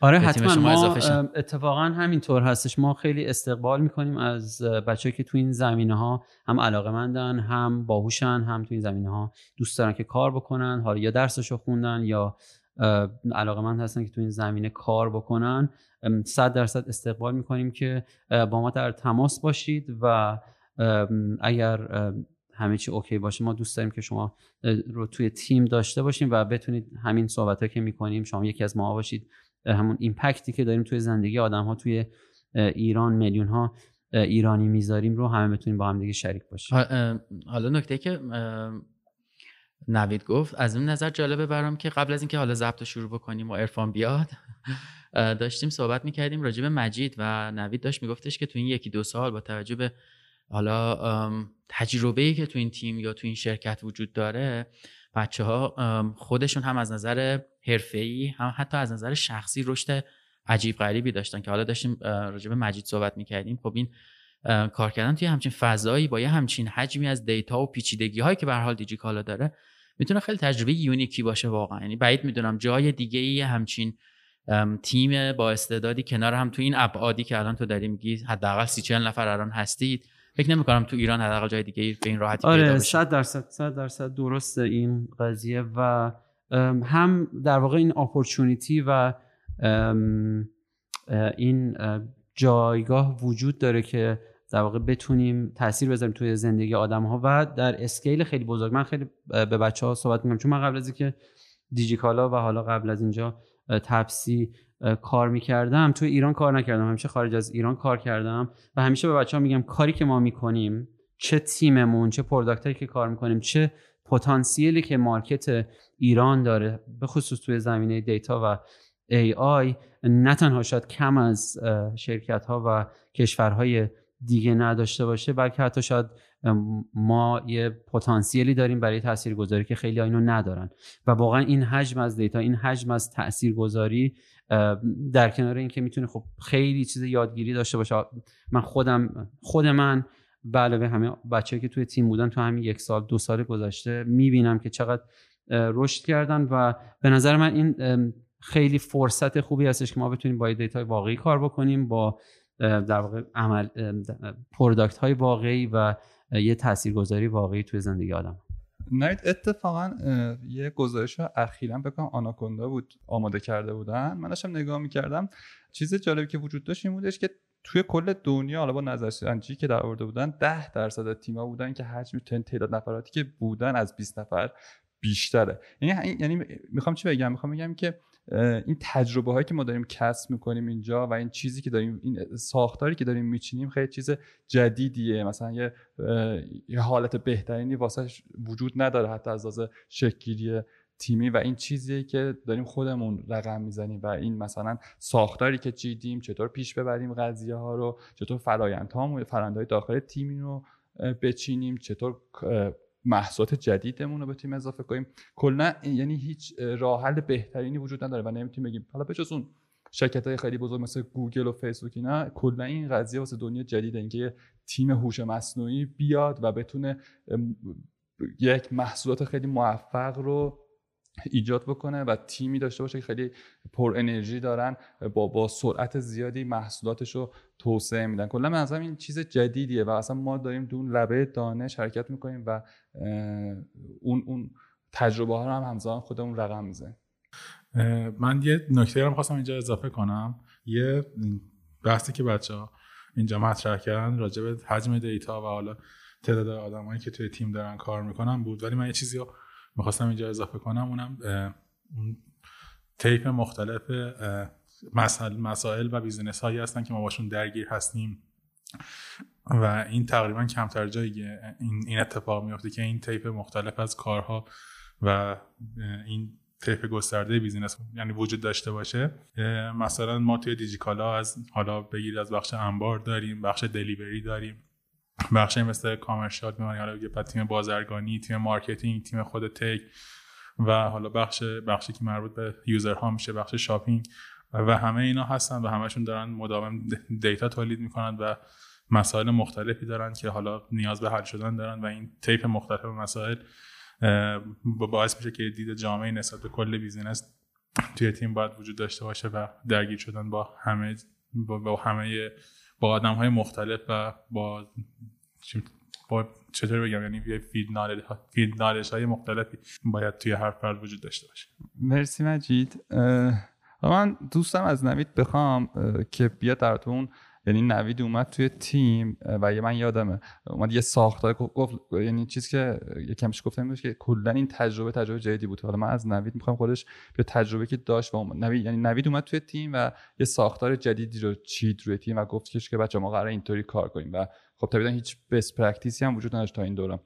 آره حتما. ما اتفاقا همینطور هستش. ما خیلی استقبال می‌کنیم از بچه که تو این زمینه ها هم علاقه مندن هم باهوشن هم تو این زمینه ها دوست دارن که کار بکنن. حالا یا درسشو خوندن یا علاقه مند هستن که تو این زمینه کار بکنن. صد درصد استقبال می‌کنیم که با ما در تماس باشید و اگر همه چی اوکی باشه ما دوست داریم که شما رو توی تیم داشته باشیم و بتونید همین صحبت که می‌کنیم شما یکی از ما باشید. همون ایمپکتی که داریم توی زندگی آدم ها توی ایران میلیون ها ایرانی می‌ذاریم رو همه بتونیم با هم دیگه شریک باشیم. حالا نکته که نوید گفت از این نظر جالبه برام که قبل از اینکه حالا ضبط شروع بکنیم و عرفان بیاد داشتیم صحبت می‌کردیم راجع به مجید و نوید داشت میگفتش که تو این یکی دو سال با توجه به حالا تجربه که تو این تیم یا تو این شرکت وجود داره بچه ها خودشون هم از نظر حرفه‌ای هم حتی از نظر شخصی رشد عجیب غریبی داشتن که حالا داشتیم راجع به مجید صحبت می‌کردیم. خب این کار کردن توی همچین فضایی با یه همچین حجمی از دیتا و پیچیدگی هایی که به حال دیجیکالا داره می‌تونه خیلی تجربه یونیکی باشه واقعا. یعنی بعید می‌دونم جای دیگه ای همچین تیم با استعدادی کنار هم تو این ابعادی که الان تو داری میگی حداقل سی چهل نفر الان هستید فکر نمی کنم تو ایران حداقل جای دیگه به این راحتی آره پیدا 100 درصد 100 درصد درسته این قضیه و هم در واقع این اپورتونیتی و این جایگاه وجود داره که در واقع بتونیم تاثیر بذاریم توی زندگی آدم ها و در اسکیل خیلی بزرگ. من خیلی به بچه ها صحبت می‌کنم چون من قبل از اینکه دیجیکالا و حالا قبل از اینجا تپسی کار می‌کردم. توی ایران کار نکردم. همیشه خارج از ایران کار کردم و همیشه به بچه ها میگم کاری که ما می‌کنیم چه تیممون چه product ایی که کار می‌کنیم چه پتانسیلی که market ایران داره به خصوص توی زمینه دیتا و AI نه تنها شاید کم از شرکت ها و کشورهای دیگه نداشته باشه بلکه حتی شاید ما یه پتانسیلی داریم برای تاثیرگذاری که خیلی اینو ندارن. و واقعا این حجم از دیتا این حجم از تاثیرگذاری در کنار اینکه می‌تونه خب خیلی چیز یادگیری داشته باشه. من خودم خود من به همه بچه‌ای که توی تیم بودن تو همین یک سال دو سال گذشته می‌بینم که چقدر رشد کردن و به نظر من این خیلی فرصت خوبی هستش که ما بتونیم با دیتا واقعی کار بکنیم با در واقع عمل product های واقعی و یه تاثیرگذاری واقعی توی زندگی آدم. نایت اتفاقا یه گزارش اخیرا بکنم آناکوندا بود آماده کرده بودن. من داشتم نگاه می‌کردم. چیز جالبی که وجود داشت این بودش که توی کل دنیا حالا با نظرسنجی که در آورده بودن 10 درصد از تیم‌ها بودن که حجم تعداد نفراتی که بودن از 20 نفر بیشتره. یعنی یعنی می‌خوام چی بگم؟ می‌خوام بگم که این تجربه هایی که ما داریم کسب می‌کنیم اینجا و این چیزی که داریم این ساختاری که داریم میچینیم خیلی چیز جدیدیه. مثلا یه, یه حالت بهترینی واسه وجود نداره حتی از لحاظ شکلگیری تیمی و این چیزیه که داریم خودمون رقم می‌زنیم و این مثلا ساختاری که چیدیم چطور پیش ببریم قضیه ها رو چطور فرایند ها فرندهای داخل تیمی رو بچینیم چطور محصولات جدیدمون رو بتونیم اضافه کنیم. کلا یعنی هیچ راه حل بهترینی وجود نداره و نمی‌تونیم بگیم. حالا بجز اون شرکت های خیلی بزرگ مثل گوگل و فیسبوک اینا کلا این قضیه واسه دنیا جدیده. اینکه تیم هوش مصنوعی بیاد و بتونه یک محصولات خیلی موفق رو ایجاد بکنه و تیمی داشته باشه که خیلی پر انرژی دارن با با سرعت زیادی محصولاتش رو توسعه میدن. کلا من این چیز جدیدیه و اصلا ما داریم دون لبه دانش حرکت می‌کنیم و اون اون تجربه ها رو هم همزمان خودمون رقم می‌زنیم. من یه نکته رو خواستم اینجا اضافه کنم. یه بحثی که بچه ها اینجا مطرح کردن راجع به حجم دیتا و حالا تعداد آدمایی که توی تیم دارن کار می‌کنن بود. ولی من یه چیزی رو می‌خواستم اینجا اضافه کنم اونم اون تیپ مختلف مسائل, و business هایی هستن که ما باشون درگیر هستیم. و این تقریبا کمتر جایی این, اتفاق میفته که این تیپ مختلف از کارها و این تیپ گسترده business یعنی وجود داشته باشه. مثلا ما توی دیجیکالا از حالا بگید از بخش انبار داریم بخش delivery داریم. بخش مثل commercial میمونی حالا بعد تیم بازرگانی تیم مارکتینگ تیم خود tech و حالا بخش بخشی که مربوط به user ها میشه بخش shopping و همه اینا هستن و همشون دارن مداوم دیتا تولید می‌کنن و مسائل مختلفی دارن که حالا نیاز به حل شدن دارن و این تیپ مختلف مسائل باعث میشه که دید جامع نسبت به کل business توی تیم باید وجود داشته باشه و درگیر شدن با همه با, همه با آدم های مختلف و با با چطور بگم؟ یعنی یه فید نالج های مختلفی باید توی هر فرد وجود داشته باشه. مرسی مجید. من دوستم از نوید بخوام که بیاد در اون یعنی نوید اومد توی تیم و یه من یادمه. اومد یه ساختار گفت یعنی چیزی که یکمش گفتم بود که کلا این تجربه تجربه جدیدی بود. حالا من از نوید می‌خوام خودش به تجربه که داشت و نوید یعنی نوید اومد توی تیم و یه ساختار جدیدی رو چید روی تیم و گفت که بچه ما قرار اینطوری کار کنیم و خب طبیعتا هیچ بس پرکتیسی هم وجود نداشت تا این دورم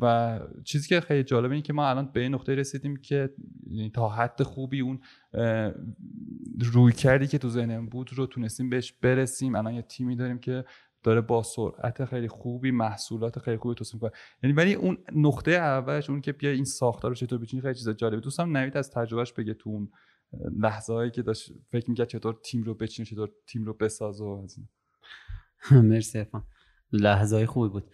و چیزی که خیلی جالبه این که ما الان به این نقطه رسیدیم که یعنی تا حد خوبی اون روی کردی که تو ذهنم بود رو تونستیم بهش برسیم. الان یه تیمی داریم که داره با سرعت خیلی خوبی محصولات خیلی خوبی توصیف کنه یعنی ولی اون نقطه اولش اون که بیا این ساختار رو چطور بچینی خیلی چیز جالبه. دوستم نوید از تجربهش بگه تو اون لحظه که داشت فکر می‌کرد چطور تیم رو بچینه چطور تیم رو بساز و از مرسی افان لحظه های خوبی بود.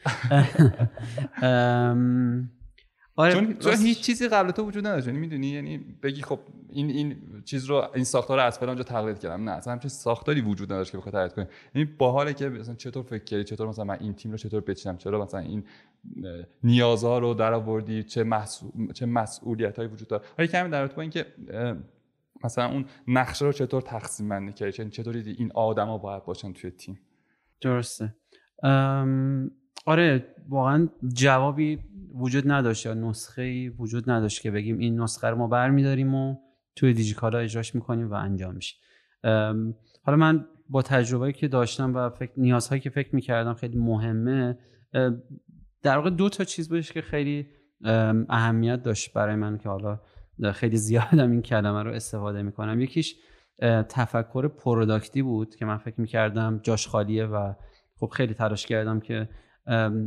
آره چون, چون هیچ چیزی قبل تو وجود نداشت یعنی می‌دونی یعنی بگی خب این این چیز رو این ساختار از فلان جا تقلید کردم. نه اصلا همچین ساختاری وجود نداشت که بخواد تقلید کنی. یعنی باحاله که مثلا چطور فکر کردی چطور مثلا من این تیم رو چطور بچینم چرا مثلا این نیازها رو در آوردی چه مسئول چه مسئولیتایی وجود داره. حالا کمی در با اینکه مثلا اون نقشه رو چطور تقسیم بندی کردی یعنی چطور این آدما باید باشن توی تیم؟ درسته. آره واقعا جوابی وجود نداشت یا نسخه وجود نداشت که بگیم این نسخه رو ما برمیداریم و توی دیجیکالا اجراش می‌کنیم و انجام میشه. حالا من با تجربه که داشتم و فکر نیازهایی که فکر می‌کردم خیلی مهمه در واقع دو تا چیز بودش که خیلی اهمیت داشت برای من که حالا خیلی زیادم این کلمه رو استفاده می‌کنم. یکیش تفکر پروداکتی بود که من فکر می‌کردم جاش خالیه و خب خیلی تلاش کردم که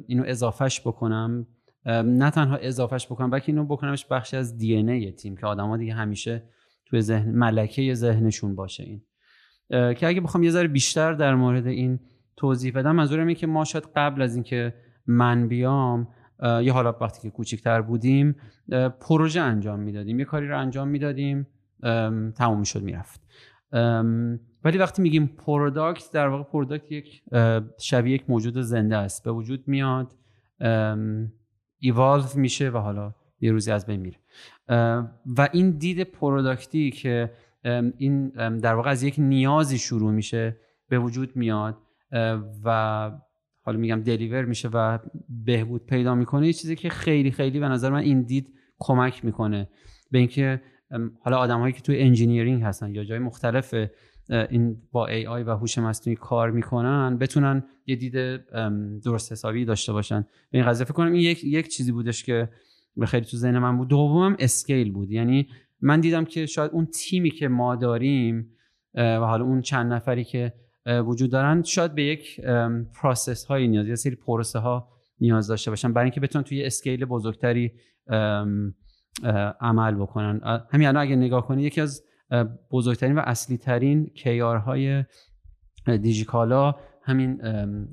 اینو اضافهش بکنم. نه تنها اضافهش بکنم بلکه اینو بکنمش بخشی از DNA تیم که آدما دیگه همیشه توی ذهن ملکه ذهنشون باشه این. که اگه بخوام یه ذره بیشتر در مورد این توضیح بدم منظورم اینه که ما شاید قبل از اینکه من بیام یه حالا وقتی که کوچیکتر بودیم پروژه انجام می‌دادیم. یه کاری رو انجام می‌دادیم. تموم می‌شد می‌رفت. ولی وقتی میگیم product در واقع product یک شبیه یک موجود زنده است. به وجود میاد ایوالو میشه و حالا یه روزی از بین میره. و این دید product ی که این در واقع از یک نیازی شروع میشه به وجود میاد و حالا میگم deliver میشه و بهبود پیدا می‌کنه یه چیزی که خیلی خیلی به نظر من این دید کمک می‌کنه. به اینکه حالا آدمهایی که توی engineering هستن یا جای مختلف این با AI و هوش مصنوعی کار می‌کنن بتونن یه دید درست حسابی داشته باشن. به این قضیه فکر کنم این یک, یک چیزی بودش که خیلی تو ذهن من بود. دومم scale بود. یعنی من دیدم که شاید اون تیمی که ما داریم و حالا اون چند نفری که وجود دارن شاید به یک process های نیاز یا سری پروسه ها نیاز داشته باشن. برای اینکه بتونن توی scale بزرگتری عمل بکنن. همین الان اگه نگاه کنید یکی از بزرگترین و اصلی ترین OKR های دیجیکالا همین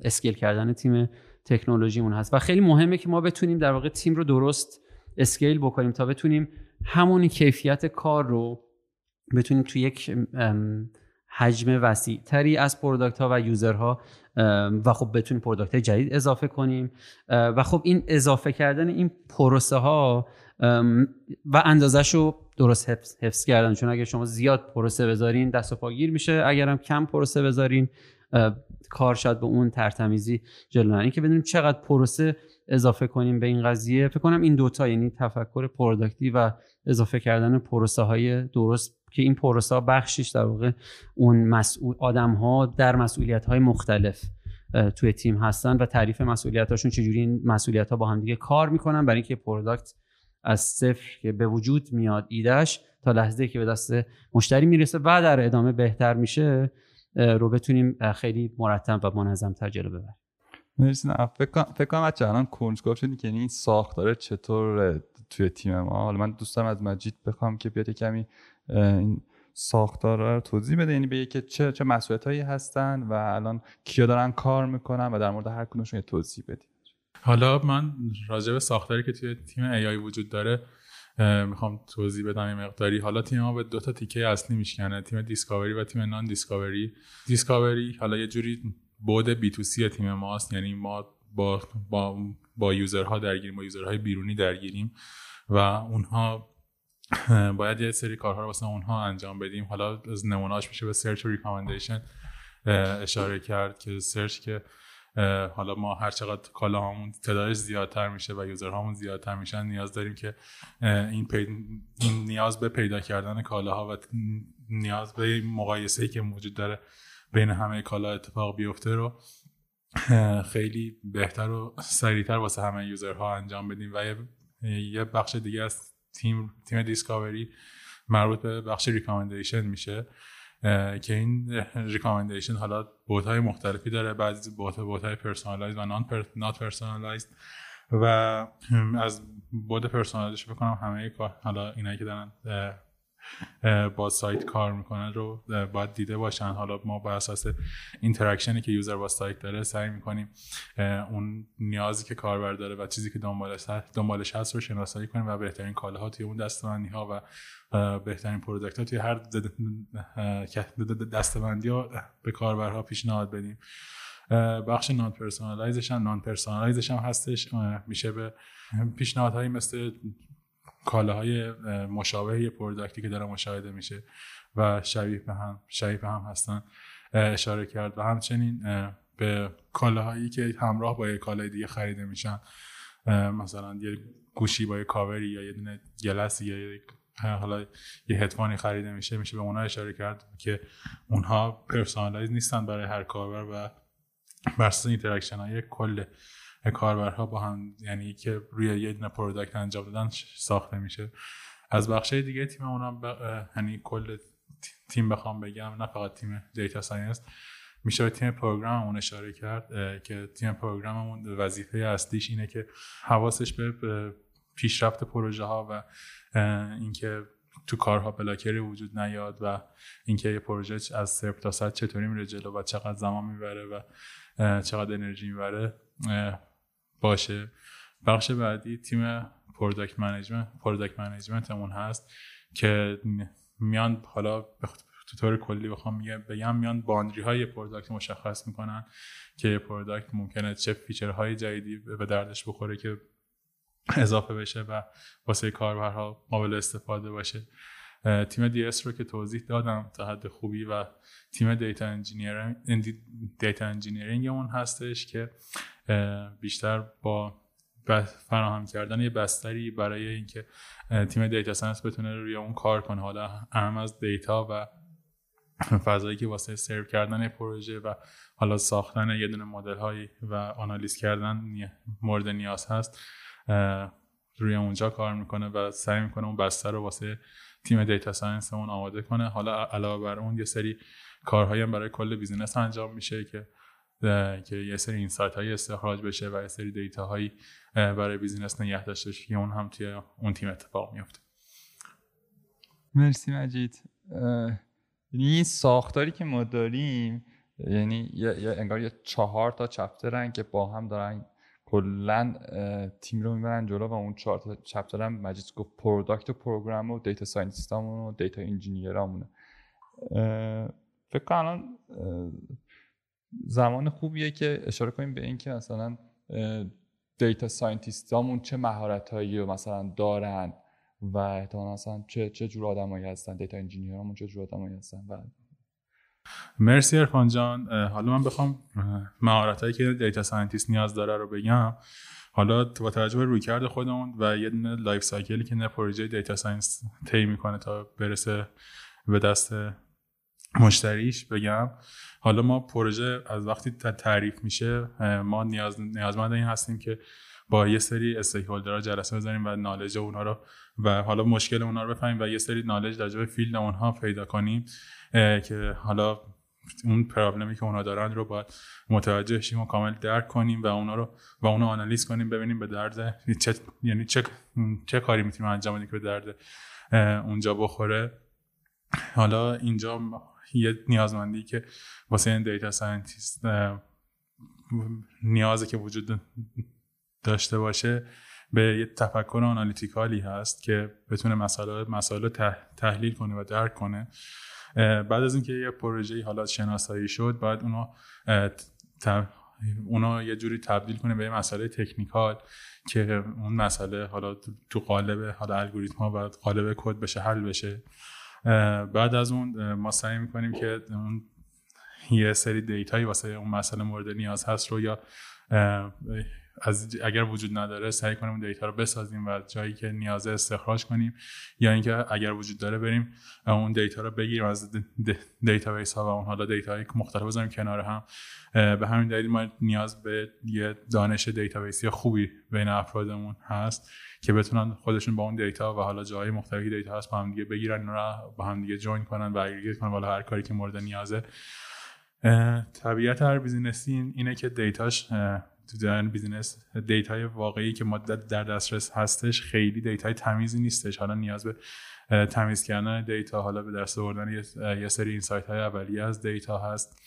scale کردن تیم تکنولوژیمون هست. و خیلی مهمه که ما بتونیم در واقع تیم رو درست scale بکنیم تا بتونیم همون کیفیت کار رو بتونیم توی یک حجم وسیع تری از product ها و user ها و خب بتونیم product جدید اضافه کنیم. و خب این اضافه کردن این پروسه ها و اندازش رو درست حفظ, حفظ کردن. چون اگر شما زیاد پروسه بذارین دست و پاگیر میشه. اگرم کم پروسه بذارین کار شاید به اون ترتمیزی جلو این که بدونیم چقدر پروسه اضافه کنیم به این قضیه فکر کنم این دوتا یعنی تفکر پروداکتی و اضافه کردن پروسه های درست که این پروسه ها بخشیش در واقع اون مسئول آدم ها در مسئولیت های مختلف توی تیم هستن و تعریف مسئولیتاشون چجوری این مسئولیت ها با هم دیگه کار می‌کنن. برای اینکه product از صفر که به وجود میاد ایدهش تا لحظه که به دست مشتری می‌رسه و در ادامه بهتر میشه رو بتونیم خیلی مرتب و منظم تر جلو ببریم. مرسی. فکر کنم بچه الان کنجکاو شدی که این ساختاره چطور توی تیم ما؟ حالا من دوستم از مجید بخوام که بیاد کمی این ساختار رو توضیح بده. یعنی بگه که چه چه مسئولیت هایی هستن و الان کیا دارن کار می‌کنن و در مورد هر کدومشون یه توضیح بدید حالا من راجع به ساختاری که توی تیم AI وجود داره می‌خوام توضیح بدم یه مقداری. حالا تیم ما به دو تا تیکه اصلی میشکنه تیم discovery و تیم non discovery discovery حالا یه جوری بعد B2C تیم ماست یعنی ما با با با user ها درگیریم با user های بیرونی درگیریم و اونها باید یه سری کارها رو واسه اونها انجام بدیم. حالا از نمونهاش میشه به search و recommendation اشاره کرد که search که حالا ما هر چقدر کالا همون تعدادش زیادتر میشه و user هامون زیادتر میشن نیاز داریم که این, این نیاز به پیدا کردن کالاها و نیاز به مقایسه که موجود داره بین همه کالا اتفاق بیفته رو خیلی بهتر و سریعتر واسه همه user ها انجام بدیم و یه بخش دیگه از تیم تیم discovery مربوط به بخش recommendation میشه. که این recommendation حالا بعد های مختلفی داره. بعضی بعد بعد های personalize و non not personalize و از بعد personalize ش بکنم همه حالا اینایی که دارن با سایت کار می‌کنن رو باید دیده باشن. حالا ما بر اساس interaction ی که user با سایت داره سعی می‌کنیم اون نیازی که کاربر داره و چیزی که دنبالش دنبالش هست رو شناسایی کنیم و بهترین کالاها توی اون دسته‌بندی ها و بهترین product ها توی هر دسته‌بندی ها به کاربرها پیشنهاد بدیم. بخش non personalize ش هم non personalize ش هم هستش میشه به پیشنهادهایی مثل کالاهای مشابه product ی که داره مشاهده میشه و شبیه به هم شبیه به هم هستن اشاره کرد. و همچنین به کالاهایی که همراه با یک کالای دیگه خریده میشن مثلا یه گوشی با یه کاوری یا یه دونه glass ی یا حالا یه هدفونی خریده میشه میشه به اونها اشاره کرد که اونها personalize نیستن برای هر کاربر و بر اساس interaction های کل کاربرها با هم یعنی که روی یه دونه product انجام دادن ساخته میشه. از بخش دیگه تیممون یعنی کل تیم بخوام بگم نه فقط تیم data science میشه به تیم program مون اشاره کرد که تیم program مون وظیفه اصلیش اینه که حواسش به پیشرفت پروژه ها و اینکه تو کارها blocker ی وجود نیاد و اینکه یه پروژه از صفر تا صد چطوری میره جلو و چقدر زمان می‌بره و چقدر انرژی می‌بره باشه. بخش بعدی تیم product management product management مون هست که میان حالا تو طور کلی بخوام بگم میان boundary های product مشخص می‌کنن که product ممکنه چه feature های جدیدی به دردش بخوره که اضافه بشه و واسه کاربرها قابل استفاده باشه. تیم DS رو که توضیح دادم تا حد خوبی و تیم data engineering data engineering مون هستش که بیشتر با فراهم کردن یه بستری برای اینکه تیم data science بتونه روی اون کار کنه. حالا اعم از data و فضایی که واسه سرو کردن پروژه و حالا ساختن یه دونه مدل هایی و آنالیز کردن مورد نیاز هست. روی اونجا کار می‌کنه و سعی می‌کنه اون بستر رو واسه تیم data science مون آماده کنه. حالا علاوه بر اون یه سری کارهایی هم برای کل business انجام میشه که که یه سری insight هایی استخراج بشه و یه سری data هایی برای business نگه داشته که اون هم توی اون تیم اتفاق میفته مرسی مجید. یعنی ساختاری که ما داریم یعنی انگار یه چهار تا chapter ن که با هم دارن کلا تیم رو می‌برن جلو و اون چهار تا chapter هم مجید گفت product و program و data scientist و data engineer هامونه فکر کنم زمان خوبیه که اشاره کنیم به اینکه مثلا data scientist امون چه مهارتایی رو مثلا دارن و احتمالا مثلا چه چه جور آدمایی هستن. data engineer امون چه جور آدمایی هستن. و مرسی عرفان جان. حالا من بخوام مهارت هایی که data scientist نیاز داره رو بگم. حالا با توجه به رویکرد خودمون و یه دونه life cycle ی که یه پروژه data science طی می‌کنه تا برسه به دست مشتریش بگم. حالا ما پروژه از وقتی تعریف میشه ما نیاز نیازمند این هستیم که با یه سری استیکهولدرها جلسه بزنیم و نالج اونها رو و حالا مشکل اونها رو بفهمیم و یه سری نالج در به فیلد اونها پیدا کنیم که حالا اون پرابلمی که اونا دارن رو باید متوجه شیم و کامل درک کنیم و اونا رو و اونو آنالیز کنیم ببینیم به درد چه یعنی چه چه کاری می‌تونیم انجام بدیم که به درد اونجا بخوره. حالا اینجا یه نیازمندی که واسه این data scientist نیازی که وجود داشته باشه به یه تفکر analytical ی هست که بتونه مسائل مسائل تحلیل کنه و درک کنه. بعد از اینکه یه پروژه حالا شناسایی شد بعد اونو اونا یه جوری تبدیل کنه به مسئله technical که اون مسئله حالا تو قالب حالا الگوریتم ها و قالب کد بشه حل بشه. بعد از اون ما سعی می‌کنیم که اون یه سری data یی واسه اون مسئله مورد نیاز هست رو یا از اگر وجود نداره سعی کنیم اون data رو بسازیم و جایی که نیازه استخراج کنیم یا اینکه اگر وجود داره بریم اون data رو بگیریم از database ها و اون حالا data های مختلف بزنیم کنار هم. به همین دلیل ما نیاز به یه دانش database ی خوبی بین افرادمون هست که بتونن خودشون با اون data و حالا جای مختلفی data هست با هم دیگه بگیرن رو با هم دیگه join کنن و aggregate کنن والا هر کاری که مورد نیازه. طبیعت هر business ی اینه که data ش تو در business data ی واقعی که ما در دسترس هستش خیلی data ی تمیزی نیستش. حالا نیاز به تمیز کردن data حالا به دست آوردن یه سری insight های اولیه از data هست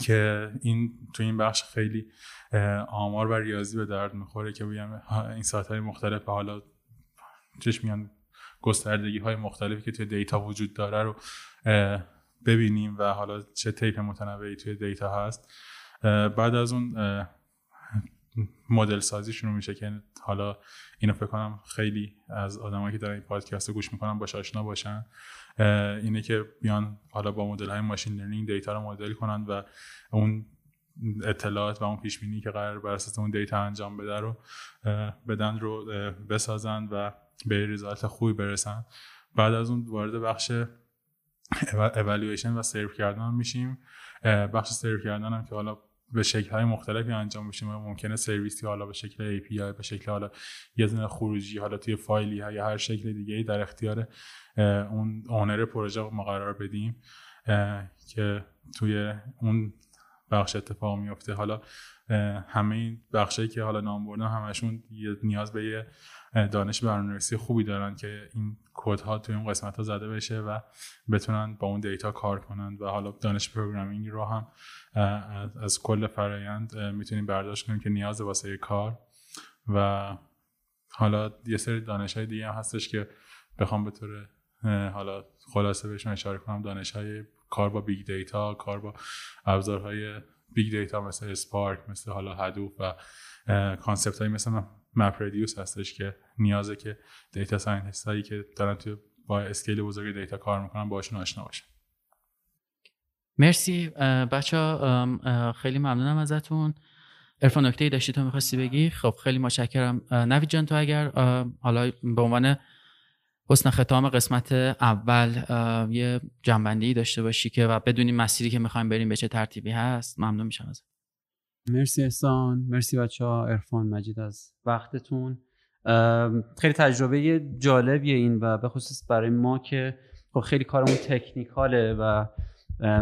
که این تو این بخش خیلی آمار و ریاضی به درد می‌خوره که بگم insight های مختلف حالا چش میان گستردگی های مختلفی که توی data وجود داره رو ببینیم و حالا چه تیپ متنوعی توی data هست. بعد از اون مدل سازی شروع میشه که حالا اینو فکر کنم خیلی از آدمایی که دارن این پادکست رو گوش می‌کنن باش آشنا باشن. اینه که بیان حالا با مدل های machine learning data رو مدل کنن و اون اطلاعات و اون پیش بینی که قرار بر اساس اون data انجام بده رو بدن رو بسازن و به result خوبی برسن. بعد از اون وارد بخش اولویشن و سرو کردن میشیم. بخش سرو کردن هم که حالا به شکل های مختلفی انجام بشه ممکنه سرویسی حالا به شکل API به شکل حالا یه دونه خروجی حالا توی فایلی یا هر شکل دیگه ای در اختیار اون owner پروژه ما قرار بدیم که توی اون بخش اتفاق میفته حالا همه این بخشی که حالا نام بردم همشون نیاز به یه دانش برنامه‌نویسی خوبی دارن که این کد ها توی اون قسمت ها زده بشه و بتونن با اون data کار کنند و حالا دانش programming رو هم از کل فرایند می‌تونیم برداشت کنیم که نیاز واسه کار. و حالا یه سری دانش های دیگه هم هستش که بخوام به طور حالا خلاصه بهشون اشاره کنم. دانش های کار با big data کار با ابزارهای big data مثل Spark مثل حالا Hadoop و concept های مثل MapReduce هستش که نیازه که data scientist هایی که دارن تو با scale بزرگ data کار می‌کنن باشون آشنا باشن. مرسی. بچه خیلی ممنونم ازتون. ارفان نکته داشتی تو می‌خواستی بگی؟ خب خیلی متشکرم. نوید جان تو اگر حالا به عنوان حسن ختام قسمت اول یه جنبندی داشته باشی که و بدونیم مسیری که می‌خوایم بریم به چه ترتیبی هست ممنون میشم ازت. مرسی احسان. مرسی بچه ها ارفان مجید از وقتتون. خیلی تجربه جالبیه این و به خصوص برای ما که خب خیلی کارمون تکنیکاله و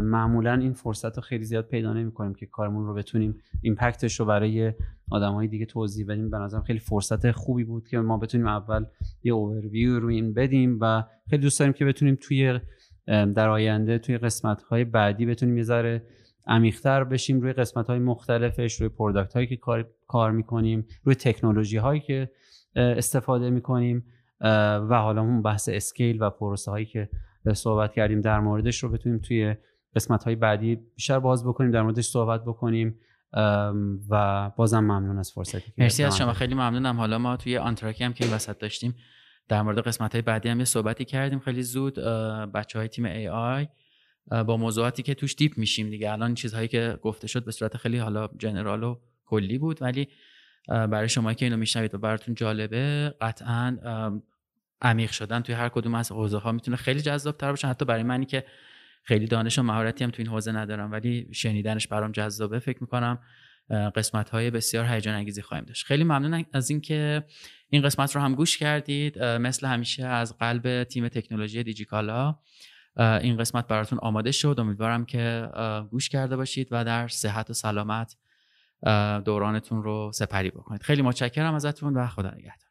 معمولا این فرصت رو خیلی زیاد پیدا نمی کنیم که کارمون رو بتونیم impact ش رو برای آدم های دیگه توضیح بدیم. به نظرم خیلی فرصت خوبی بود که ما بتونیم اول یه اوورویو رو این بدیم و خیلی دوست داریم که بتونیم توی در آینده توی قسمت های بعدی بتونیم یه ذره عمیقتر بشیم روی قسمت های مختلفش روی product هایی که کار, کار می‌کنیم روی تکنولوژی هایی که استفاده می‌کنیم و حالا اون بحث scale و پروسه هایی که صحبت کردیم در موردش رو بتونیم توی قسمت های بعدی بیشتر باز بکنیم در موردش صحبت بکنیم و بازم ممنون از فرصتی مرسی از شما. خیلی ممنونم. حالا ما توی آنتراکی هم که این وسط داشتیم در مورد قسمت های بعدی هم یه صحبتی کردیم. خیلی زود بچه های تیم آی با موضوعاتی که توش دیپ میشیم دیگه. الان چیزهایی که گفته شد به صورت خیلی حالا جنرال و کلی بود ولی برای شما که اینو میشنوید و براتون جالبه قطعا عمیق شدن توی هر کدوم از حوزه ها می‌تونه خیلی جذاب تر باشه. حتی برای منی که خیلی دانش و مهارتی هم تو این حوزه ندارم ولی شنیدنش برام جذابه فکر می‌کنم قسمت های بسیار هیجان انگیزی خواهیم داشت. خیلی ممنون از اینکه این قسمت رو هم گوش کردید مثل همیشه از قلب تیم تکنولوژی دیجیکالا. این قسمت براتون آماده شد. امیدوارم که گوش کرده باشید و در صحت و سلامت دورانتون رو سپری بکنید. خیلی متشکرم ازتون و خدا نگهدار.